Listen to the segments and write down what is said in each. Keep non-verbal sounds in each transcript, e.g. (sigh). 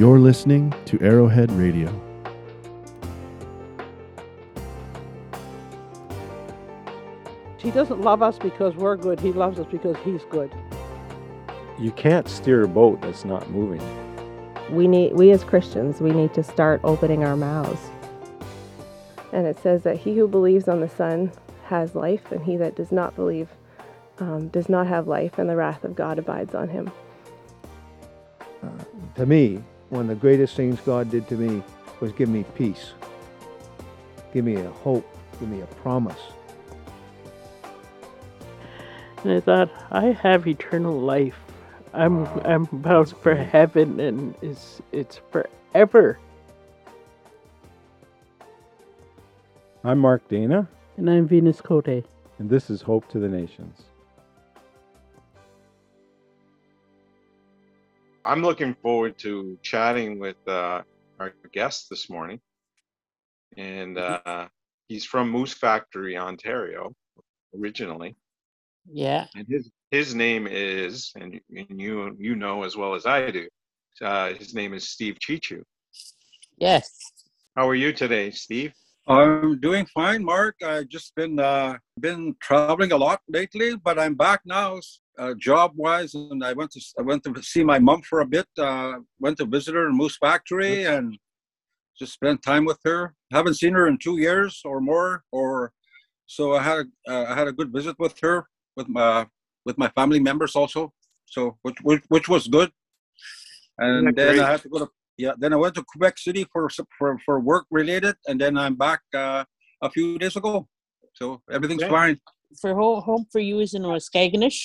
You're listening to Arrowhead Radio. He doesn't love us because we're good. He loves us because he's good. You can't steer a boat that's not moving. We need we as Christians, we need to start opening our mouths. And it says that he who believes on the Son has life, and he that does not believe um, does not have life, and the wrath of God abides on him. Uh, to me, one of the greatest things God did to me was give me peace, give me a hope, give me a promise. And I thought, I have eternal life. I'm I'm bound for heaven, and it's it's forever. I'm Mark Dana, And I'm Venus Cote. and this is Hope to the Nations. I'm looking forward to chatting with uh, our guest this morning. And uh, he's from Moose Factory, Ontario, originally. Yeah. And his his name is, and, and you you know as well as I do, uh, his name is Steve Cheechoo. Yes. How are you today, Steve? I'm doing fine, Mark. I've just been uh, been traveling a lot lately, but I'm back now, uh, job wise, and I went to I went to see my mom for a bit. Uh, went to visit her in Moose Factory and just spent time with her. Haven't seen her in two years or more, or so I had uh, I had a good visit with her with my with my family members also. So which which, which was good. And Yeah, then great. I had to go to yeah. Then I went to Quebec City for for for work related, and then I'm back uh, a few days ago. So everything's Okay. fine. for home, home for you is in Waskaganish.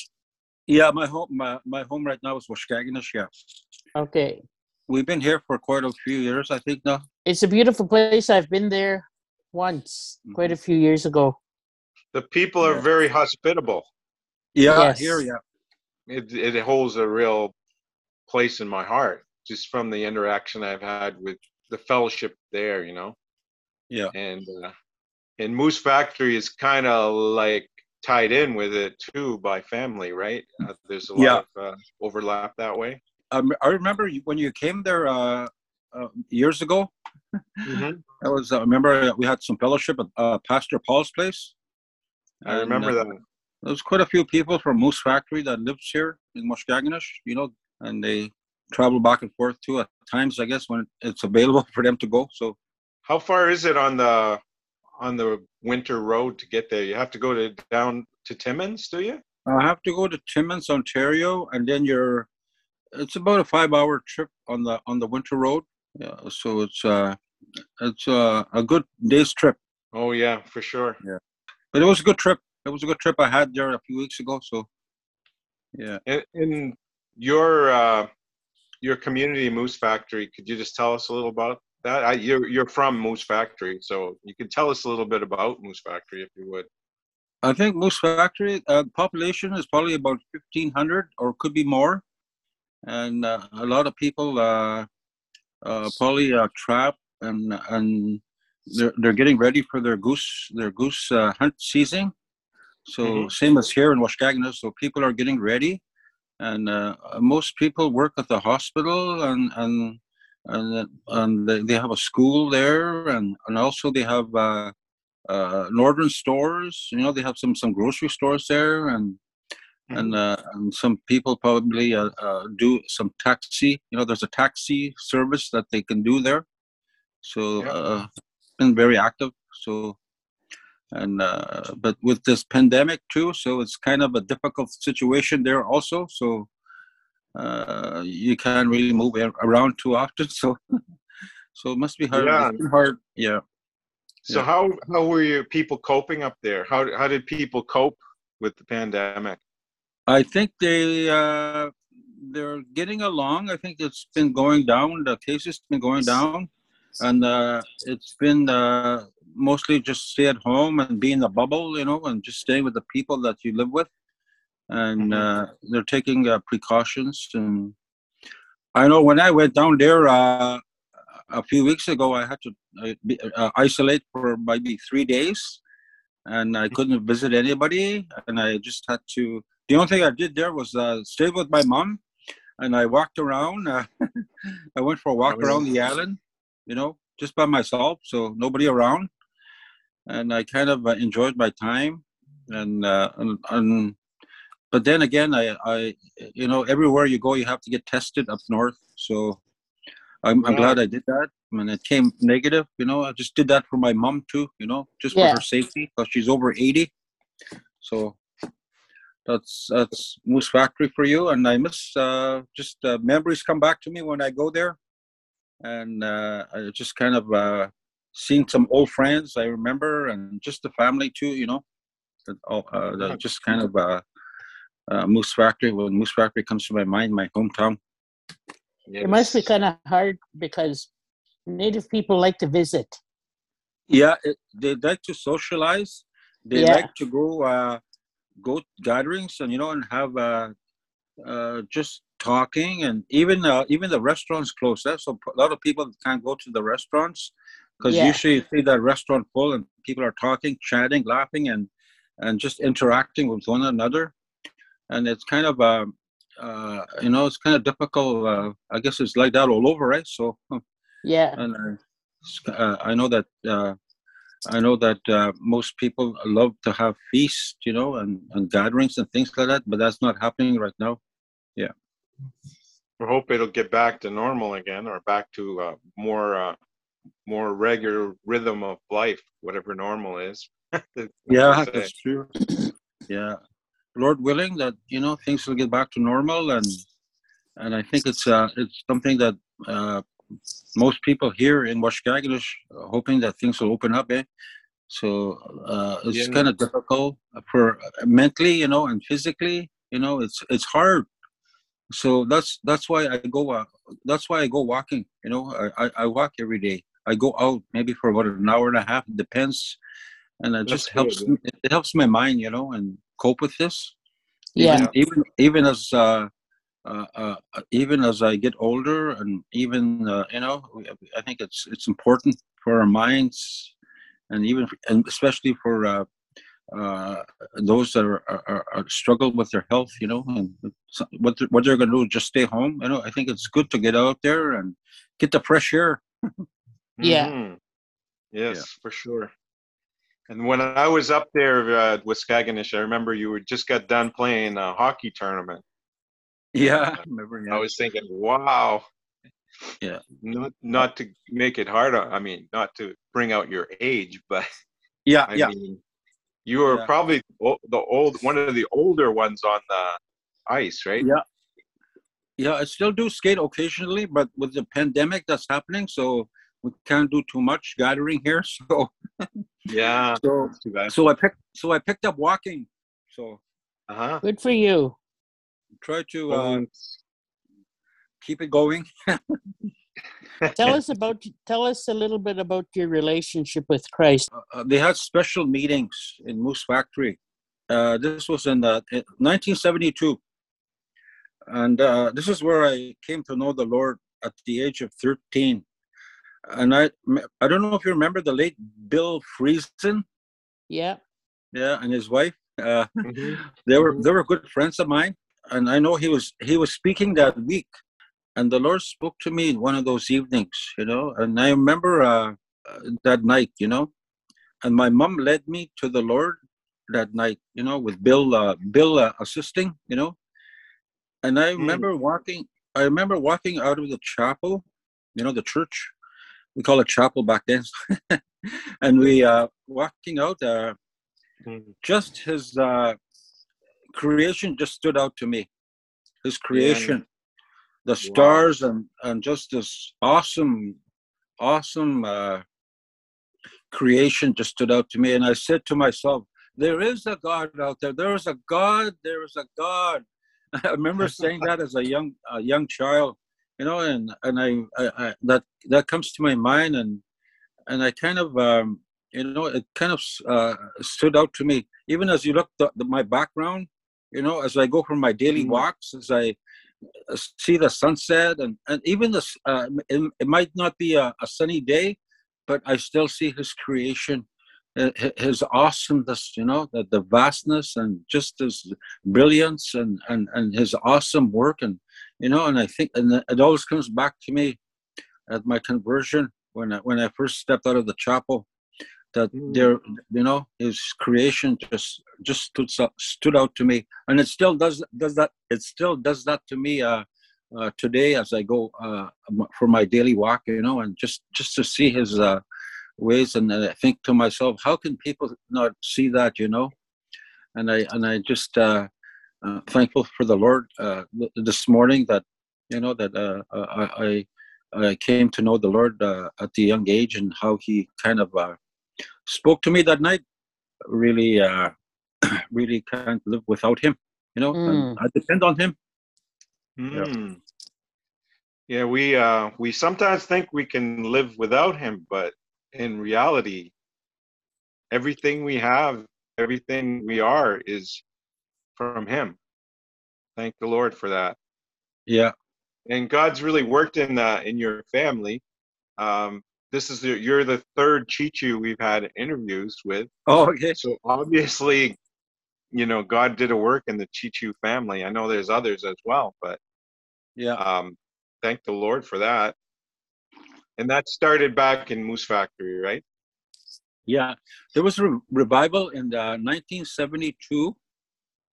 Yeah, my home my, my home right now is Waskaganish. Yeah, Okay, we've been here for quite a few years, I think now. it's a beautiful place. I've been there once, quite a few years ago. The people are Yeah. very hospitable. Yeah, Yes. here, yeah. It, it holds a real place in my heart just from the interaction I've had with the fellowship there, you know. Yeah. And uh, and Moose Factory is kind of like tied in with it too by family, right? Uh, there's a lot Yeah. of uh, overlap that way. Um, I remember when you came there uh, uh, years ago. (laughs) Mhm. I was uh, remember we had some fellowship at uh, Pastor Paul's place. I And, remember uh, that. There's quite a few people from Moose Factory that lives here in Waskaganish, you know, and they travel back and forth too at times, I guess, when it's available (laughs) for them to go. So How far is it on the on the winter road to get there? You have to go to down to Timmins, do you? I have to go to Timmins, Ontario, and then you're. It's about a five-hour trip on the on the winter road. Yeah, so it's uh, it's uh, a good day's trip. Oh yeah, for sure. Yeah, but it was a good trip. It was a good trip I had there a few weeks ago. So, yeah. In, in your uh, your community Moose Factory, could you just tell us a little about that? I, you're you're from Moose Factory, so you can tell us a little bit about Moose Factory if you would. I think Moose Factory uh, population is probably about fifteen hundred, or could be more, and uh, a lot of people uh, uh, probably uh, trap and and they're they're getting ready for their goose their goose uh, hunt season. So Mhm. same as here in Waskaganish, so people are getting ready, and uh, most people work at the hospital and and and and they, have a school there, and and also they have. Uh, uh, northern stores. You know, they have some some grocery stores there, and and uh, and some people probably uh, uh, do some taxi. You know, there's a taxi service that they can do there. So Yeah. uh, been very active. So and uh, but with this pandemic too, so it's kind of a difficult situation there also. So uh, you can't really move around too often. So (laughs) so it must be hard. Yeah. Hard. Yeah. So Yeah. how how were your people coping up there? How how did people cope with the pandemic? I think they uh, they're getting along. I think it's been going down. The cases been going down, and uh, it's been uh, mostly just stay at home and be in the bubble, you know, and just stay with the people that you live with. And Mhm. uh, they're taking uh, precautions. And I know when I went down there uh, a few weeks ago, I had to uh, be, uh, isolate for maybe three days, and I couldn't visit anybody, and I just had to the only thing I did there was uh, stay with my mom, and I walked around. Uh, (laughs) I went for a walk around the island, you know, just by myself, so nobody around, and I kind of enjoyed my time, and uh, and, and but then again, I I you know everywhere you go, you have to get tested up north, so I'm, I'm glad I did that. When it came negative, you know, I just did that for my mom too, you know, just Yeah. for her safety, because she's over 80. So that's that's Moose Factory for you, and I miss uh, just uh, memories come back to me when I go there, and uh, I just kind of uh, seeing some old friends I remember, and just the family too, you know, that, uh, that just kind of uh, uh, Moose Factory. When Moose Factory comes to my mind, my hometown. It must be kind of hard because Native people like to visit. Yeah, it, they like to socialize. They Yeah. like to go uh, go gatherings and you know and have uh, uh, just talking and even uh, even the restaurants close. That's so a lot of people can't go to the restaurants because Yeah. usually you see that restaurant full and people are talking, chatting, laughing, and and just interacting with one another. And it's kind of um, uh, you know it's kind of difficult. Uh, I guess it's like that all over, right? So Yeah. and uh, uh, I know that uh, I know that uh, most people love to have feasts, you know, and, and gatherings and things like that, but that's not happening right now. Yeah. We hope it'll get back to normal again, or back to uh, more uh, more regular rhythm of life, whatever normal is. (laughs) That's Yeah, that's true. Yeah, Lord willing, that you know things will get back to normal, and and I think it's uh it's something that uh, most people here in Waskaganish are hoping that things will open up. Eh? So uh, it's Yeah. kind of difficult for mentally, you know, and physically. You know, it's it's hard. So that's that's why I go. Uh, that's why I go walking. You know, I, I I walk every day. I go out maybe for about an hour and a half. It depends, and it That's just good, helps. yeah. It, it helps my mind, you know, and cope with this. Yeah. Even even even as uh, uh, uh, even as I get older, and even uh, you know, I think it's it's important for our minds, and even and especially for uh, uh, those that are, are, are struggle with their health, you know, and what they're, what they're going to do, just stay home. You know, I think it's good to get out there and get the fresh air. (laughs) Yeah. Mhm. Yes, for sure. And when I was up there uh, at Waskaganish, I remember you were just got done playing a hockey tournament. Yeah, remember? I was thinking, wow. Yeah. Not not to make it harder. I mean, not to bring out your age, but (laughs) yeah, I yeah, mean, you were Yeah. probably the old one of the older ones on the ice, right? Yeah. yeah. I still do skate occasionally, but with the pandemic that's happening, so we can't do too much gathering here. (laughs) So, Yeah. so, That's too bad. so I picked, so I picked up walking. So Uh huh. Good for you. try to uh, keep it going. (laughs) Tell us about tell us a little bit about your relationship with Christ. uh, they had special meetings in Moose Factory. Uh, this was in, the, in 1972, and uh, this is where I came to know the Lord at the age of 13. And I, I don't know if you remember the late Bill Friesen, Yeah. yeah, and his wife. Uh, Mhm. (laughs) they were Mhm. they were good friends of mine, and I know he was he was speaking that week, and the Lord spoke to me in one of those evenings, you know. And I remember uh, uh, that night, you know, and my mom led me to the Lord that night, you know, with Bill uh, Bill uh, assisting, you know. And I remember walking. I remember walking out of the chapel, you know, the church. We call it chapel back then, (laughs) and we uh, walking out. Uh, Mhm. just his uh, creation just stood out to me. His creation, the stars, and and just this awesome, awesome uh, creation just stood out to me. And I said to myself, "There is a God out there. There is a God. There is a God." (laughs) I remember saying that as a young a young child, you know, and and I, I, I that that comes to my mind, and and I kind of um, you know it kind of uh, stood out to me even as you look the, the, my background you know as i go for my daily Mhm. walks as i uh, see the sunset and and even this uh, it, it might not be a, a sunny day but i still see his creation his awesomeness you know the, the vastness and just his brilliance and, and and his awesome work and you know, and I think, and it always comes back to me at my conversion when I, when I first stepped out of the chapel, that Mm. there, you know, his creation just just stood stood out to me, and it still does does that. It still does that to me uh, uh, today as I go uh, for my daily walk, you know, and just just to see his uh, ways, and I think to myself, how can people not see that, you know? And I and I just uh, uh, thankful for the Lord uh, this morning that you know that uh, I, I I came to know the Lord uh, at the young age and how He kind of uh, spoke to me that night. Really, uh, (clears throat) really can't live without Him. You know, and I depend on Him. Yeah. Mm. Yeah, we uh we sometimes think we can live without him, but in reality, everything we have, everything we are is from him. Thank the Lord for that. Yeah, And God's really worked in uh, in your family. Um, this is the, you're the third Cheechoo we've had interviews with. Oh, okay. So obviously, you know, God did a work in the Cheechoo family. I know there's others as well, but yeah, um, thank the Lord for that. And that started back in Moose Factory, right? yeah. There was a re- revival in uh, 1972.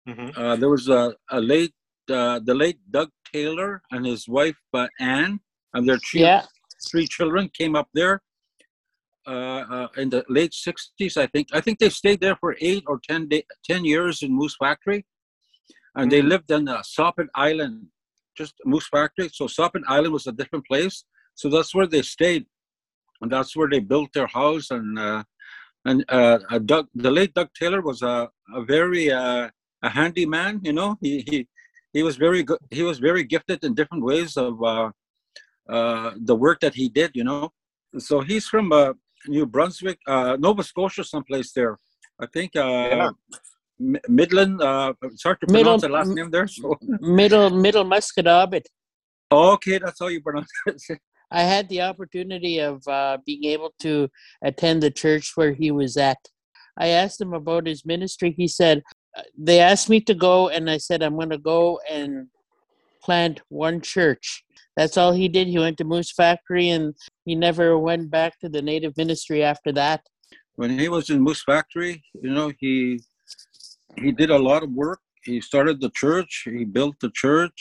Hmm Uh, there was a, a late, uh, the late Doug Taylor and his wife uh, Anne and their three, Yeah. three children came up there uh, uh, in the late 60s, I think. I think they stayed there for eight or 10, day, 10 years in Moose Factory. And they Mhm. lived on uh, Soppin Island, just Moose Factory. So Soppin Island was a different place. So that's where they stayed. And that's where they built their house. And uh, and uh, uh, Doug, the late Doug Taylor was a, a very uh, a handy man. You know, he, he he was very good. He was very gifted in different ways of uh, uh, the work that he did. You know, so he's from uh, New Brunswick, uh, Nova Scotia, someplace there. I think uh, Yeah. M- Midland. Uh, it's hard to Middle- pronounce the last name there. So (laughs) Middle Middle Musquodoboit. okay, that's how you pronounce (laughs) it. I had the opportunity of uh, being able to attend the church where he was at. I asked him about his ministry. He said, They asked me to go, and I said, I'm going to go and plant one church. That's all he did. He went to Moose Factory and he never went back to the native ministry after that. when he was in Moose Factory, you know, he he did a lot of work. He started the church. He built the church,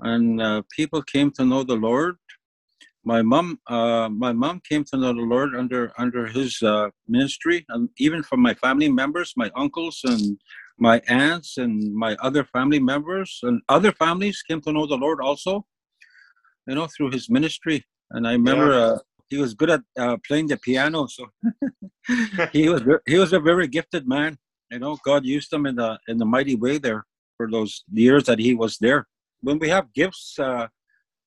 and uh, people came to know the Lord. My mom, uh, my mom came to know the Lord under under his uh, ministry, and even from my family members, my uncles and my aunts and my other family members and other families came to know the Lord also. You know, through his ministry. And I remember uh, he was good at uh, playing the piano, so (laughs) he was he was a very gifted man. You know, God used him in the in the mighty way there for those years that he was there. When we have gifts uh,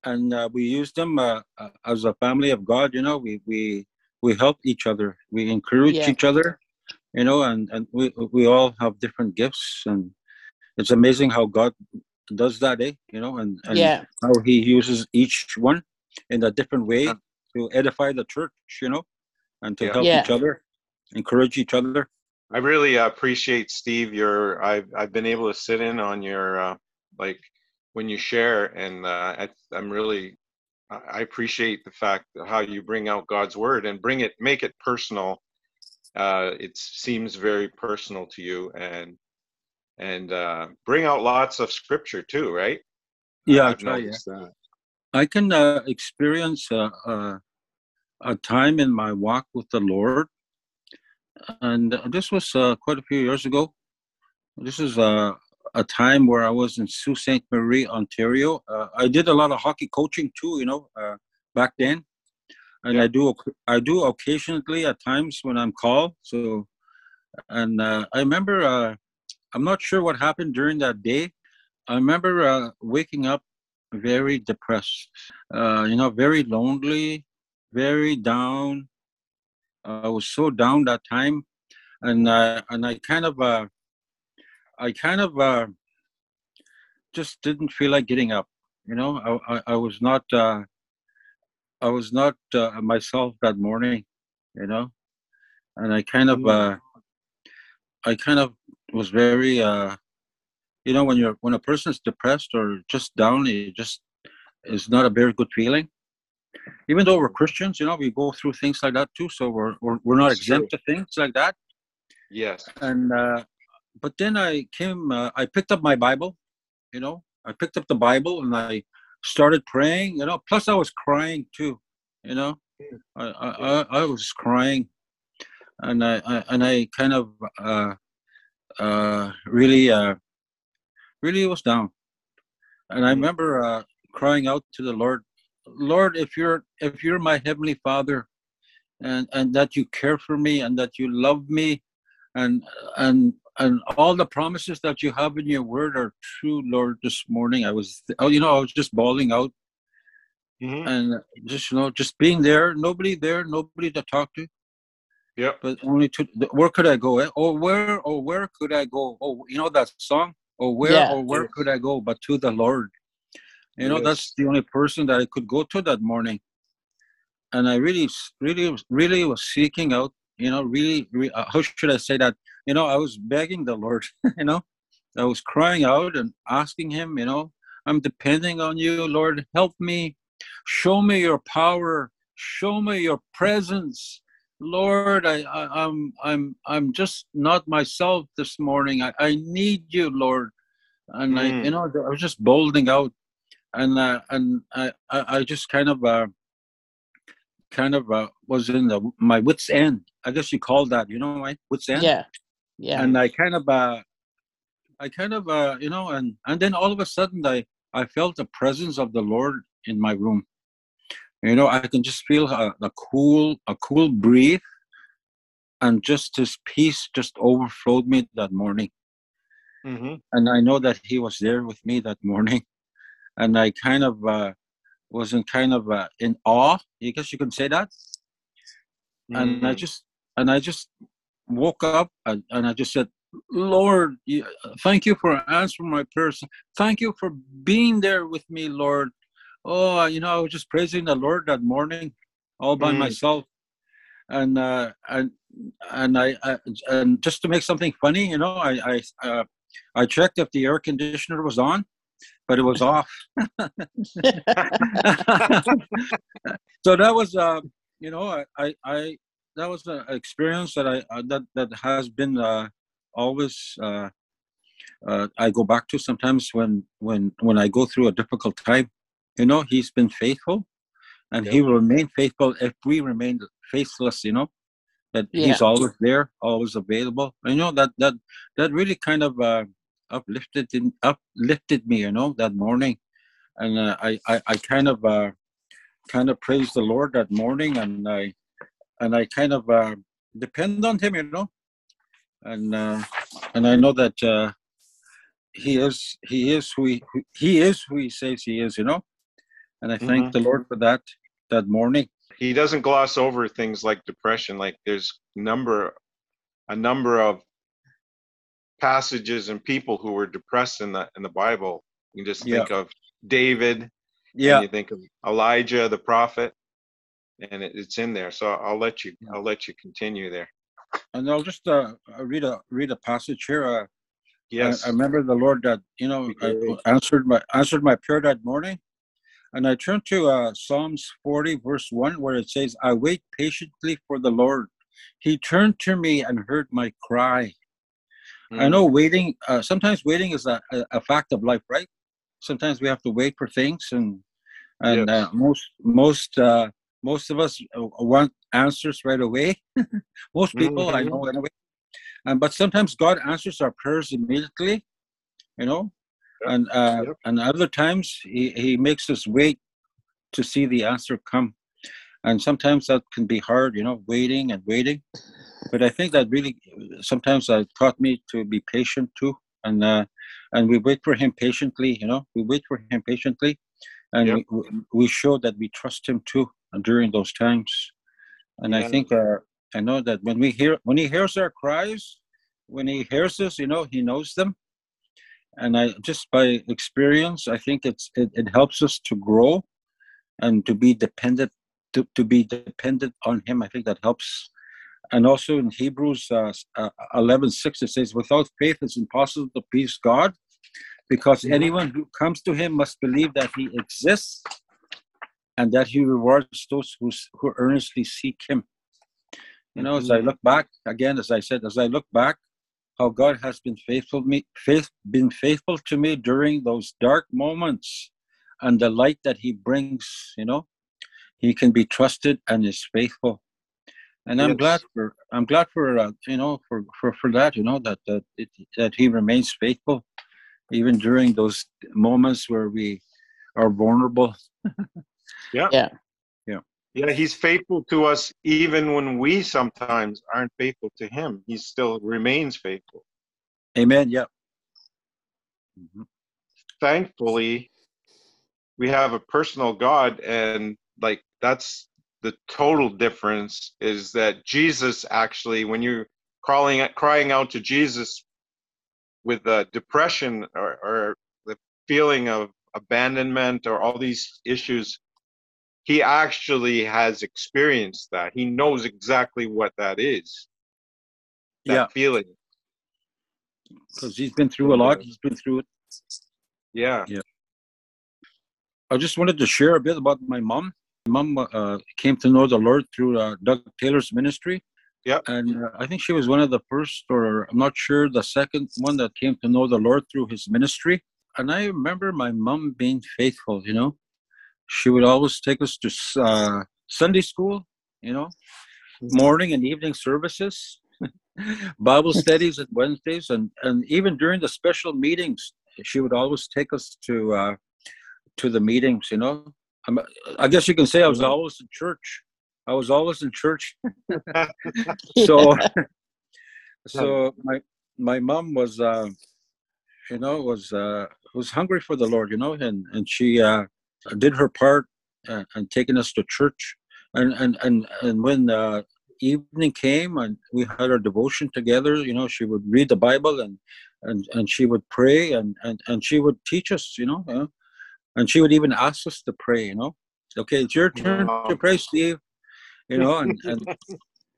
and uh, we use them uh, uh, as a family of God, you know, we we we help each other, we encourage Yeah. each other, you know, and and we we all have different gifts, and it's amazing how God does that, eh? You know, and and Yeah. how He uses each one in a different way to edify the church, you know, and to Yeah. help Yeah. each other, encourage each other. I really uh, appreciate Steve. Your I've I've been able to sit in on your uh, like when you share, and uh, I, I'm really I I appreciate the fact how you bring out God's word and bring it, make it personal. Uh, it seems very personal to you, and and uh, bring out lots of scripture too, right? Yeah, I try. Yeah. that. I can uh, experience uh, uh, a time in my walk with the Lord, and this was uh, quite a few years ago. This is uh, a time where I was in Sault Ste. Marie, Ontario. Uh, I did a lot of hockey coaching too, you know, uh, back then, and Yeah. I do I do occasionally at times when I'm called. So, and uh, I remember uh, I'm not sure what happened during that day. I remember uh, waking up very depressed, uh, you know, very lonely, very down. I was so down that time, and uh, and I kind of uh, I kind of uh, just didn't feel like getting up. You know, I I, I was not uh, I was not uh, myself that morning. You know, and I kind of uh, I kind of was very uh, you know when you're when a person is depressed or just down it just is not a very good feeling even though we're christians you know we go through things like that too so we're we're, we're not It's exempt true. to things like that Yes. and uh but then i came uh, i picked up my bible you know i picked up the bible and i started praying you know plus i was crying too you know? I i, I, I was crying. And I, I and i kind of uh uh really uh really was down. And i Mhm. remember uh crying out to the lord lord if you're if you're my heavenly father and and that you care for me and that you love me and and and all the promises that you have in your word are true lord this morning i was oh you know i was just bawling out Mhm. and just you know just being there nobody there nobody to talk to Yep. but only to where could i go eh? oh where oh where could i go oh you know that song oh where Yeah. or where could i go but to the lord you know Yes. that's the only person that i could go to that morning and i really really really was seeking out you know really, re uh, how should i say that you know i was begging the lord (laughs) you know. I was crying out and asking him you know i'm depending on you lord. Help me. Show me your power. Show me your presence. Lord i, I i'm i'm i'm just not myself this morning. I, I need you lord. And i Mm. you know i was just bolding out. And uh, and I, I i just kind of uh kind of uh, was in the my wits end. I guess you call that you know my wits end? Yeah. Yeah. and I kind of uh I kind of uh you know and and then all of a sudden I I felt the presence of the Lord in my room. You know, I can just feel a, a cool a cool breeze and just this peace just overflowed me that morning. mm-hmm. And I know that he was there with me that morning. And I kind of uh was in kind of uh, in awe, I guess you can say that. and I Mm. just and I just woke up and, and I just said, Lord, thank you for answering my prayers. Thank you for being there with me, Lord. Oh, you know, I was just praising the Lord that morning, all by Mm. myself, and uh, and and I, I and just to make something funny, you know, I I uh, I checked if the air conditioner was on, but it was (laughs) off. (laughs) (laughs) so that was uh you know I, I i that was an experience that i uh, that that has been uh always uh, uh i go back to sometimes when when when i go through a difficult time. You know he's been faithful and he will remain faithful if we remain faithless you know that he's always there always available. You know that that that really kind of uh uplifted in, uplifted me you know that morning. And uh, I, I i kind of uh kind of praised the lord that morning and i and i kind of uh depend on him you know and uh and i know that uh he is he is who he, he is who he says he is you know and i thank Mhm. the lord for that that morning He doesn't gloss over things like depression. Like there's number, a number of passages and people who were depressed in the in the Bible. You just Yeah. think of David, yeah you think of Elijah the prophet, and it, it's in there. So I'll let you I'll let you continue there. and i'll just uh read a read a passage here uh Yes. I, I remember the Lord that you know I answered my answered my prayer that morning, and I turned to uh, Psalms 40 verse one where it says, "I wait patiently for the Lord. He turned to me and heard my cry." I Mm. know waiting. Uh, sometimes waiting is a, a, a fact of life, right? Sometimes we have to wait for things, and and Yes. uh, most most uh, most of us uh, want answers right away. (laughs) most people I Mhm. know anyway. And but sometimes God answers our prayers immediately, you know, Yep. and uh, Yep. and other times he he makes us wait to see the answer come, and sometimes that can be hard, you know, waiting and waiting. But I think that really sometimes uh, taught me to be patient too, and uh, and we wait for him patiently, you know, we wait for him patiently, and Yep. we, we we show that we trust him too during those times. And I think uh, I know that when we hear when he hears our cries, when he hears us, you know, he knows them. And I just by experience, I think it's it, it helps us to grow and to be dependent to, to be dependent on him. I think that helps. And also in Hebrews uh, uh, 11, 6, it says, without faith, it's impossible to please God. because anyone who comes to him must believe that he exists and that he rewards those who, who earnestly seek him. You know, as I Mm-hmm. Mhm. look back, again, as I said, as I look back, how God has been faithful me, faith, been faithful to me during those dark moments, and the light that He brings. You know, He can be trusted and is faithful. And I'm glad for I'm glad for uh, you know for, for for that you know that that it, that He remains faithful, even during those moments where we are vulnerable. (laughs) Yeah. Yeah, Yeah. Yeah. he's faithful to us even when we sometimes aren't faithful to him. He still remains faithful. Amen. Yeah. Mhm. Thankfully, we have a personal God, and like that's the total difference is that Jesus actually, when you're crawling crying out to Jesus with uh, depression or, or the feeling of abandonment or all these issues, he actually has experienced that. He knows exactly what that is. That Yeah. feeling. Because He's been through a lot. He's been through it. Yeah. I just wanted to share a bit about my mom. My mom uh, came to know the Lord through uh, Doug Taylor's ministry. Yeah. And uh, I think she was one of the first, or I'm not sure, the second one that came to know the Lord through his ministry. And I remember my mom being faithful, you know. She would always take us to uh, Sunday school, you know, morning and evening services, (laughs) Bible studies at Wednesdays, and, and even during the special meetings, she would always take us to uh, to the meetings, you know. I'm, I guess you can say I was always in church. I was always in church. (laughs) so (laughs) so my my mom was uh you know was uh was hungry for the lord you know and and she uh did her part uh, and taking us to church. And and and and when uh evening came and we had our devotion together you know she would read the bible and and and she would pray and and and she would teach us you know uh, and she would even ask us to pray you know. Okay it's your turn to pray steve you know and and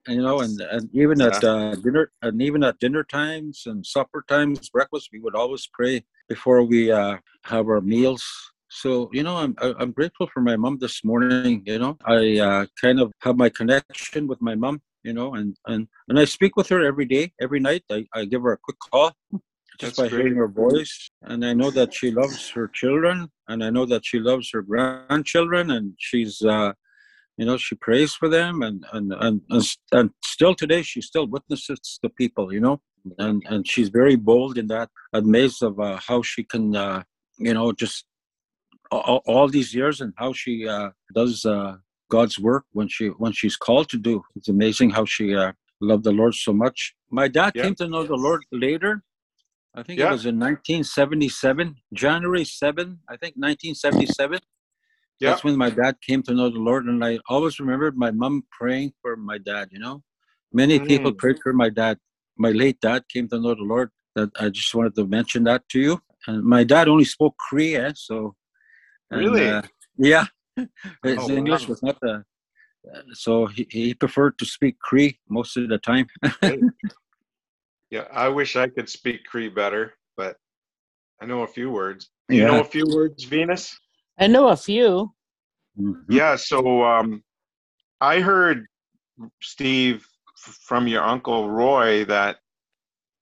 and, you know and, and even at uh, dinner and even at dinner times and supper times breakfast we would always pray before we uh, have our meals so you know i'm i'm grateful for my mom this morning you know. I uh, kind of have my connection with my mom you know and and and i speak with her every day every night. I, I give her a quick call just That's by great. hearing her voice. And i know that she loves her children and i know that she loves her grandchildren and she's uh you know she prays for them and and and and, and still today she still witnesses the people you know. And and she's very bold in that amazed of uh, how she can uh, you know just all, all these years and how she uh, does uh, god's work when she when she's called to do it's amazing how she uh, loved the lord so much my dad Yeah. came to know the lord later i think it was in 1977 january 7 i think 1977 Yeah. that's when my dad came to know the Lord, and I always remembered my mom praying for my dad. You know, many people Mm. prayed for my dad. My late dad came to know the Lord. That I just wanted to mention that to you. And my dad only spoke Cree, eh? So and, Really? uh, yeah, his Oh, English wow. was not the. So he, he preferred to speak Cree most of the time. (laughs) Yeah, I wish I could speak Cree better, but I know a few words. Do you know a few words, Venus? I know a few. Mhm. Yeah, so um, I heard, Steve, f- from your uncle Roy, that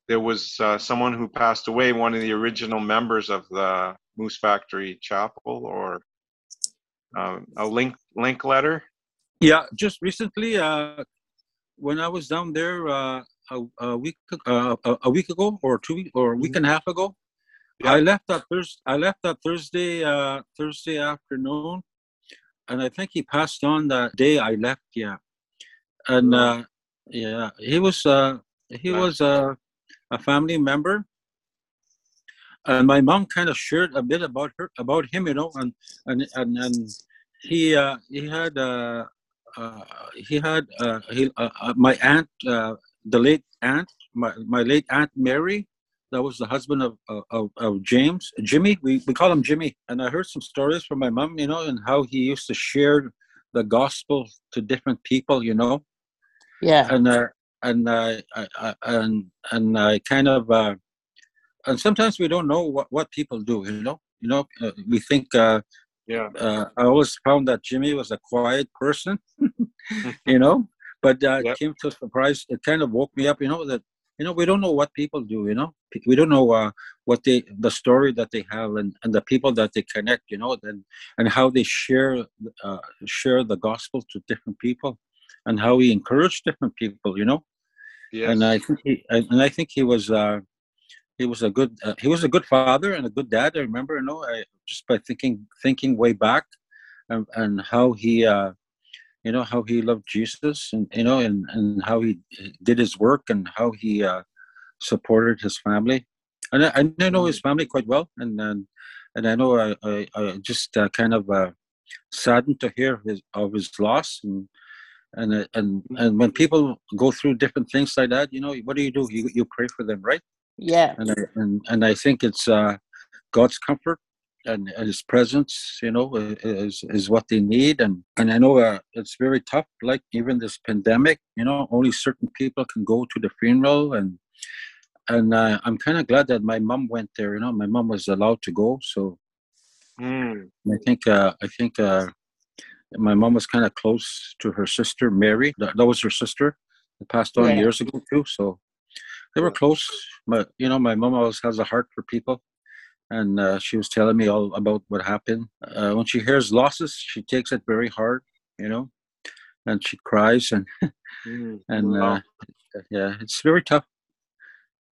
there was uh, someone who passed away, one of the original members of the Moose Factory Chapel, or um, a link Linklater. Yeah, just recently, uh, when I was down there uh, a, a week uh, a, a week ago or two or a week and a half ago, Yeah. I left that Thursday. I left that Thursday uh, Thursday afternoon, and I think he passed on that day I left. Yeah, and uh, yeah, he was uh, he was uh, a family member, and my mom kind of shared a bit about her about him, you know, and and and, and he uh, he had uh, uh, he had uh, he, uh, uh, my aunt, uh, the late aunt, my, my late aunt Mary, that was the husband of, of of James, Jimmy. We we call him Jimmy. And I heard some stories from my mom, you know, and how he used to share the gospel to different people, you know, Yeah. and uh, and uh, I, I, and and I kind of uh, and sometimes we don't know what, what people do. You know, you know, uh, we think. Uh, Yeah. uh, I always found that Jimmy was a quiet person, (laughs) you know, but uh, Yep. came to surprise. It kind of woke me up, you know, that you know we don't know what people do, you know, we don't know uh, what they the story that they have and, and the people that they connect, you know, and and how they share uh, share the gospel to different people, and how he encouraged different people, you know Yes. and I think he and I think he was uh, he was a good uh, he was a good father and a good dad. I remember, you know, I, just by thinking thinking way back, and, and how he uh, you know how he loved Jesus, and you know, and and how he did his work and how he uh, supported his family. And I, I know his family quite well, and and, and I know I I, I just uh, kind of uh, saddened to hear his of his loss and and uh, and and when people go through different things like that, you know, what do you do? You you pray for them, right? Yeah. And I, and and I think it's uh, God's comfort and, and His presence, you know, is is what they need. And and I know uh, it's very tough. Like even this pandemic, you know, only certain people can go to the funeral, and and uh, I'm kind of glad that my mom went there. You know, my mom was allowed to go, so Mm, I think uh, I think uh, my mom was kind of close to her sister Mary. That, that was her sister. That passed on Yeah. years ago too. So they were close. But you know, my mom always has a heart for people, and uh, she was telling me all about what happened. Uh, when she hears losses, she takes it very hard. You know, and she cries and (laughs) mm, and wow. uh, yeah, it's very tough.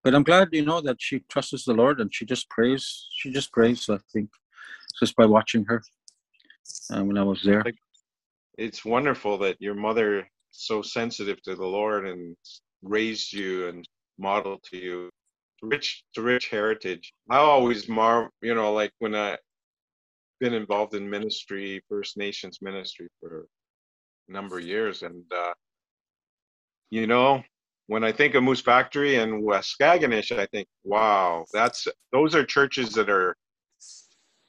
But I'm glad, you know, that she trusts the Lord and she just prays. She just prays. I think just by watching her uh, when I was there. It's wonderful that your mother so sensitive to the Lord and raised you and modeled to you rich to rich heritage. I always mar you know, like when I been involved in ministry, First Nations ministry for a number of years and uh you know, when I think of Moose Factory and West Waskaganish, I think, wow, that's those are churches that are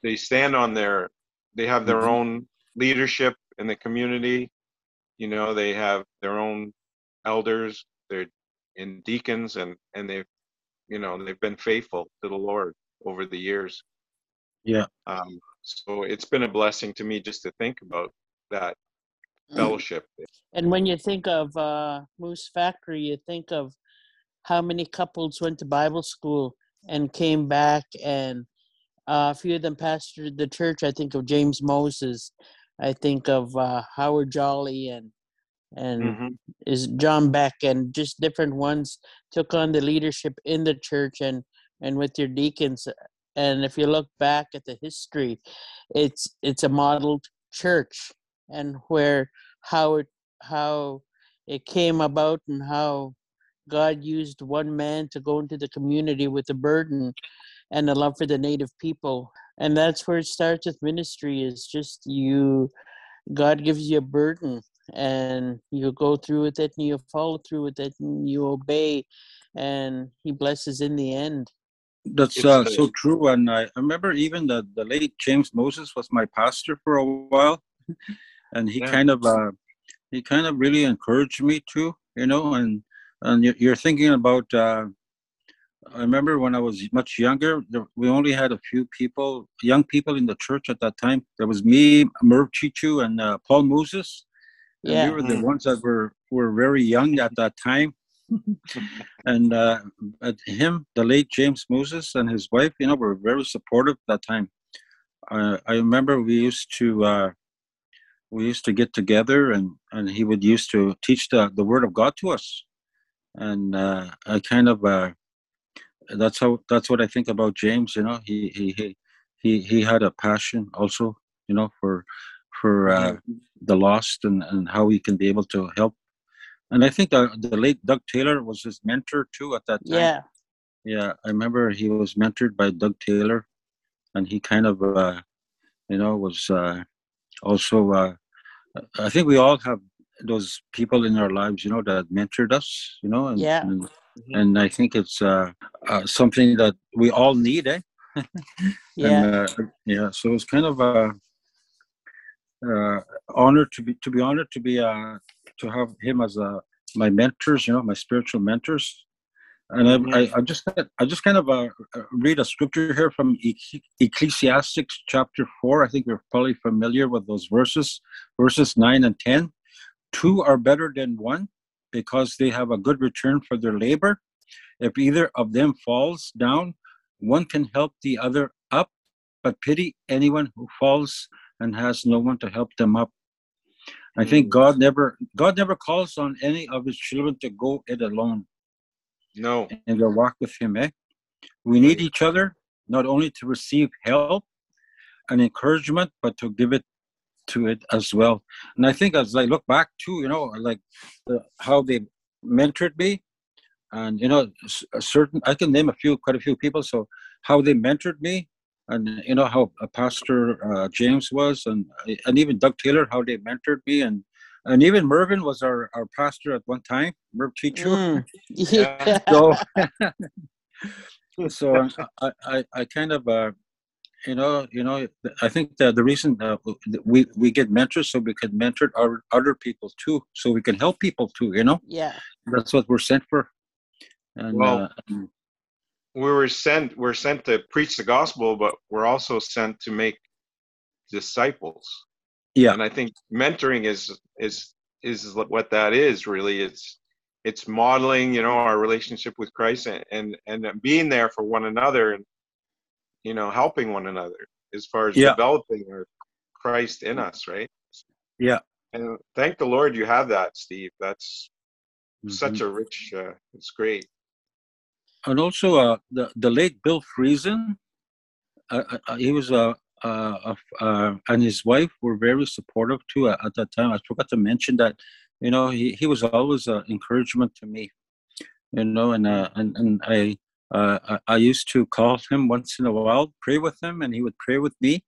they stand on their they have their Mhm. own leadership in the community you know they have their own elders they're in deacons and and they've you know they've been faithful to the lord over the years Yeah. um so it's been a blessing to me just to think about that Mm. fellowship And when you think of uh, Moose Factory, you think of how many couples went to Bible school and came back, and uh, a few of them pastored the church. I think of James Moses. I think of uh, Howard Jolly and and Mhm. is John Beck and just different ones took on the leadership in the church and and with your deacons. And if you look back at the history, it's it's a modeled church and where how it how it came about and how God used one man to go into the community with a burden and a love for the native people. And that's where it starts with ministry is just you God gives you a burden and you go through with it and you follow through with it and you obey and he blesses in the end. That's uh, so true. And I, I remember even the, the late James Moses was my pastor for a while. (laughs) And he Yeah. kind of uh, he kind of really encouraged me too, you know, and and you- you're thinking about uh, I remember when I was much younger, we only had a few people, young people in the church at that time. There was me, Merv Cheechoo, and uh, Paul Moses. And Yeah. we were the ones that were, were very young at that time. (laughs) and uh, him, the late James Moses and his wife, you know, were very supportive at that time. Uh, I remember we used to uh, we used to get together, and, and he would used to teach the, the word of God to us. And uh, I kind of uh, that's how that's what I think about James. You know, he he he he, he had a passion also. You know, for for uh, the lost and, and how he can be able to help. And I think the, the late Doug Taylor was his mentor too at that time. Yeah. Yeah, I remember he was mentored by Doug Taylor, and he kind of, uh, you know, was uh, also. Uh, I think we all have those people in our lives, you know, that mentored us, you know, and Yeah. and, and I think it's uh, uh, something that we all need, eh? (laughs) Yeah. And, uh, yeah. So it's kind of a uh, honor to be to be honored to be uh, to have him as a my mentors, you know, my spiritual mentors. And I, I, I just I just kind of uh, uh, read a scripture here from Ecclesiastics chapter four. I think you're probably familiar with those verses, verses nine and ten. Two are better than one because they have a good return for their labor. If either of them falls down, one can help the other up, but pity anyone who falls and has no one to help them up. I think God never God never calls on any of his children to go it alone No. in their walk with him, eh? We need each other not only to receive help and encouragement, but to give it to it as well. And I think as I look back too, you know, like the, how they mentored me, and you know, certain I can name a few, quite a few people. So how they mentored me, and you know how uh, Pastor uh, James was, and and even Doug Taylor, how they mentored me, and and even Mervin was our, our pastor at one time, Merv Cheechoo. Mm. (laughs) Yeah. So, (laughs) so I, I, I kind of, uh, you know, you know, I think that the reason uh, we we get mentors so we can mentor our other people too, so we can help people too. You know, yeah. that's what we're sent for. And Well, uh, and- we were sent we're sent to preach the gospel but we're also sent to make disciples Yeah. and i think mentoring is is is what that is really it's it's modeling you know our relationship with christ and and, and being there for one another and you know helping one another as far as Yeah. developing our christ in us right Yeah. and thank the lord you have that steve that's such Mhm. a rich uh, it's great and also uh, the the late Bill Friesen, uh, uh, uh, he was uh, uh, uh, and his wife were very supportive too at, at that time. I forgot to mention that, you know, he, he was always an encouragement to me, you know, and and and I, I I used to call him once in a while, pray with him, and he would pray with me.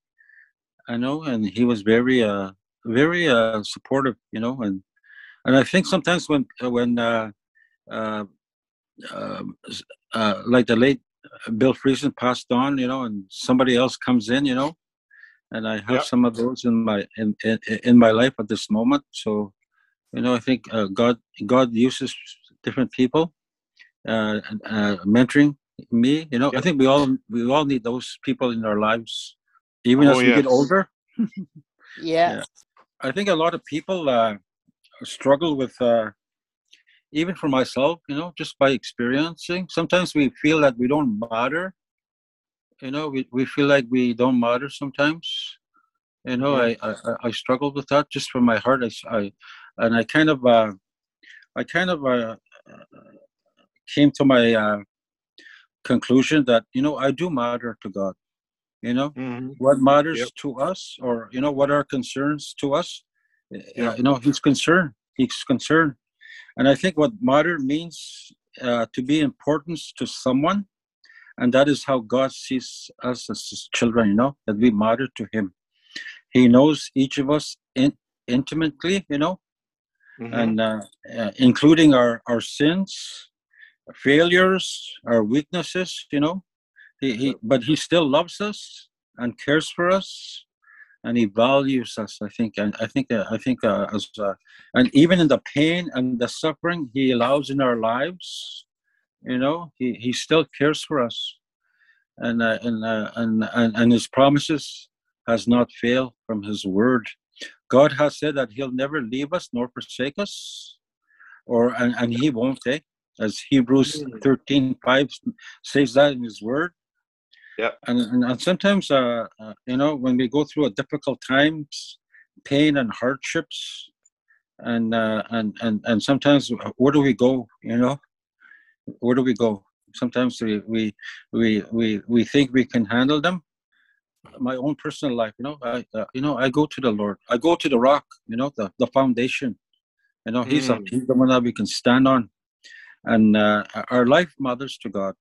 I know, and he was very uh very uh supportive, you know, and and I think sometimes when when uh, uh, uh, like the late Bill Friesen passed on, you know, and somebody else comes in, you know, and I have Yep. some of those in my in, in in my life at this moment. So, you know, I think uh, God God uses different people, uh, uh, mentoring me. You know, I think we all we all need those people in our lives, even as Oh, we get older. (laughs) Yeah. Yeah. I think a lot of people uh, struggle with, uh, even for myself, you know, just by experiencing. Sometimes we feel that we don't matter. You know, we, we feel like we don't matter sometimes. You know, Mhm. I, I, I- I struggle with that just from my heart. I, I and I kind of, uh, I kind of uh, came to my uh, conclusion that, you know, I do matter to God. You know, Mhm. what matters Yep. to us or you know what are concerns to us uh, Yeah. you know he's concerned he's concerned and i think what matter means uh, to be importance to someone and that is how god sees us as his children you know that we matter to him. He knows each of us in, intimately you know Mhm. and uh, uh, including our our sins failures our weaknesses you know. He, he but he still loves us and cares for us and he values us i think and i think uh, i think uh, as uh, and even in the pain and the suffering he allows in our lives you know he, he still cares for us and uh, and, uh, and and and his promises has not failed from his word god has said that he'll never leave us nor forsake us or and, and he won't eh? as hebrews Mm. 13 5 says that in his word Yep. and, and, and sometimes uh, uh, you know when we go through a difficult times pain and hardships and uh, and and and sometimes where do we go you know? Where do we go? Sometimes we we we we, we think we can handle them. My own personal life you know i uh, you know i go to the lord. I go to the rock you know the, the foundation. You know he's, a, Mm. he's the one that we can stand on. And uh, our life matters to god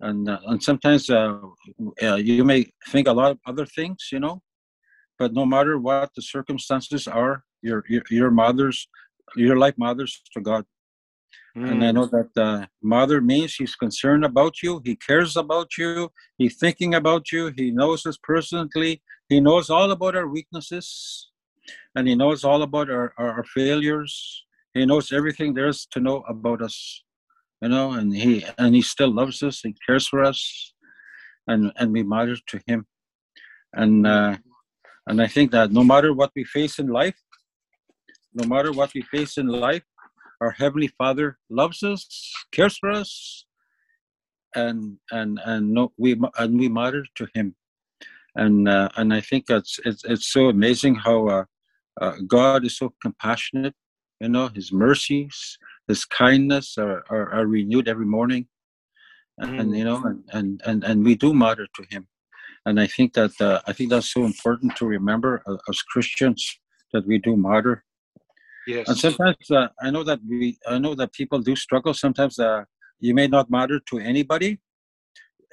and uh, and sometimes uh, uh, you may think a lot of other things you know but no matter what the circumstances are your your, your mother's your life matters to god and I Mm. know that uh, mother means he's concerned about you. He cares about you. He's thinking about you. He knows us personally. He knows all about our weaknesses, and he knows all about our, our, our failures. He knows everything there is to know about us. You know, and he and he still loves us. He cares for us, and and we matter to him. And uh, and I think that no matter what we face in life, no matter what we face in life, our heavenly Father loves us, cares for us, and and and no, we and we matter to Him. And uh, and I think that's it's it's so amazing how uh, uh, God is so compassionate. You know, His mercies, His kindness are, are, are renewed every morning, and, and you know, and, and and and we do matter to Him. And I think that uh, I think that's so important to remember uh, as Christians that we do matter. Yes. And sometimes uh, I know that we I know that people do struggle. Sometimes uh, you may not matter to anybody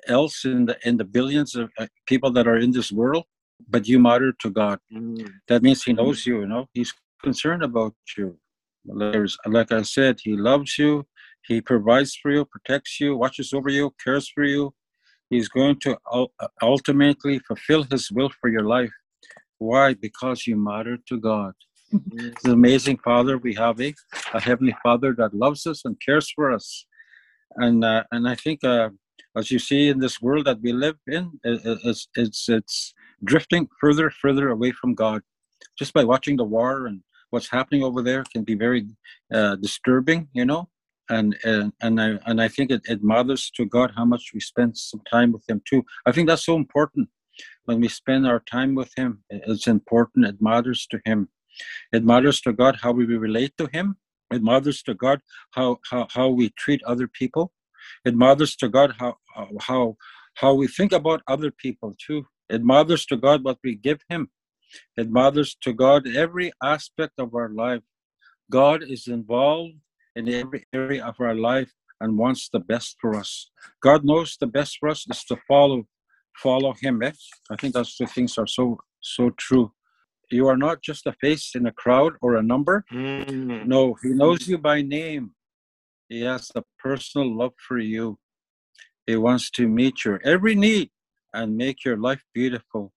else in the in the billions of uh, people that are in this world, but you matter to God. Mm. That means He knows you. You know, He's concerned about you. There's, like I said, He loves you. He provides for you, protects you, watches over you, cares for you. He's going to ultimately fulfill His will for your life. Why? Because you matter to God. (laughs) It's an amazing Father we have, eh? a Heavenly Father that loves us and cares for us. And uh, and I think, uh, as you see in this world that we live in, it, it- it's it's it's drifting further further away from God. Just by watching the war and what's happening over there can be very uh, disturbing, you know. And and and I and I think it, it matters to God how much we spend some time with Him too. I think that's so important. When we spend our time with Him, it's important. It matters to Him. It matters to God how we relate to Him. It matters to God how how, how we treat other people. It matters to God how how how we think about other people too. It matters to God what we give Him. It matters to God every aspect of our life. God is involved in every area of our life and wants the best for us. God knows the best for us is to follow follow Him. Eh? I think those two things are so so true. You are not just a face in a crowd or a number. Mm. No, He knows you by name. He has a personal love for you. He wants to meet your every need and make your life beautiful.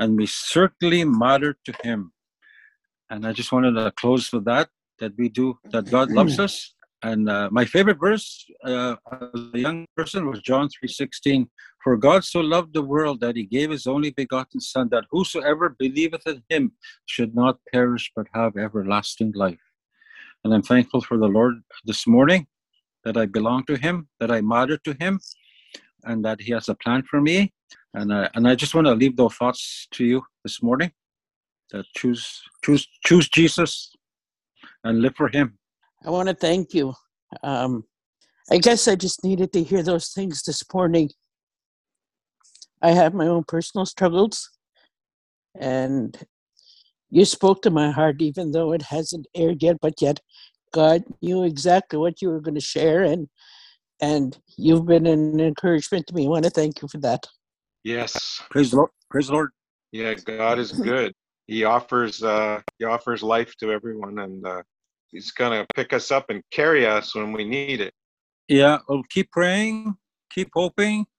And we certainly matter to Him. And I just wanted to close with that that we do, that God loves us. And uh, my favorite verse uh, as a young person was John 3.16. For God so loved the world that he gave his only begotten Son, that whosoever believeth in him should not perish but have everlasting life. And I'm thankful for the Lord this morning that I belong to him, that I matter to him, and that he has a plan for me. And I, and I just want to leave those thoughts to you this morning. That choose choose choose Jesus and live for him. I want to thank you. Um, I guess I just needed to hear those things this morning. I have my own personal struggles, and you spoke to my heart, even though it hasn't aired yet. But yet, God knew exactly what you were going to share, and and you've been an encouragement to me. I want to thank you for that. Yes. Praise the Lord. Praise the Lord. Yeah, God is good. He offers uh he offers life to everyone and uh he's gonna pick us up and carry us when we need it. Yeah, well, keep praying, keep hoping. (laughs)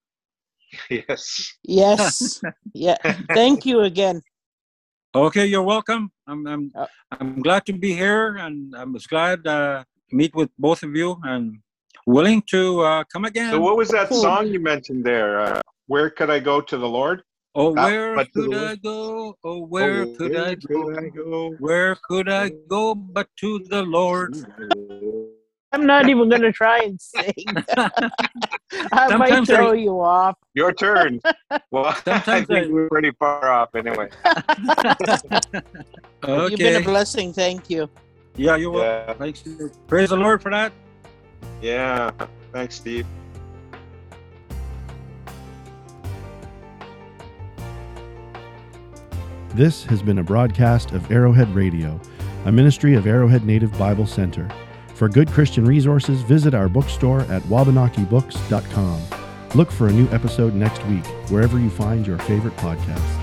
Yes. Yes. (laughs) yeah. Thank you again. Okay, you're welcome. I'm I'm Uh, I'm glad to be here, and I'm just glad uh, to meet with both of you, and willing to uh, come again. So what was that song you mentioned there? Where could I go to the Lord? oh, That- where but could I go? Oh, oh where Oh, could I go? could I go? Where could I oh. go but to the Lord? I'm not even going to try and sing. (laughs) I might Sometimes I- throw you off. Your turn. (laughs) Well, (laughs) I Sometimes think I- we're pretty far off anyway. You've been a blessing. Thank you. Yeah, you're welcome. Yeah. Thanks. Praise the Lord for that. Yeah. Thanks, Steve. This has been a broadcast of Arrowhead Radio, a ministry of Arrowhead Native Bible Center. For good Christian resources, visit our bookstore at wabanakibooks.com. Look for a new episode next week, wherever you find your favorite podcasts.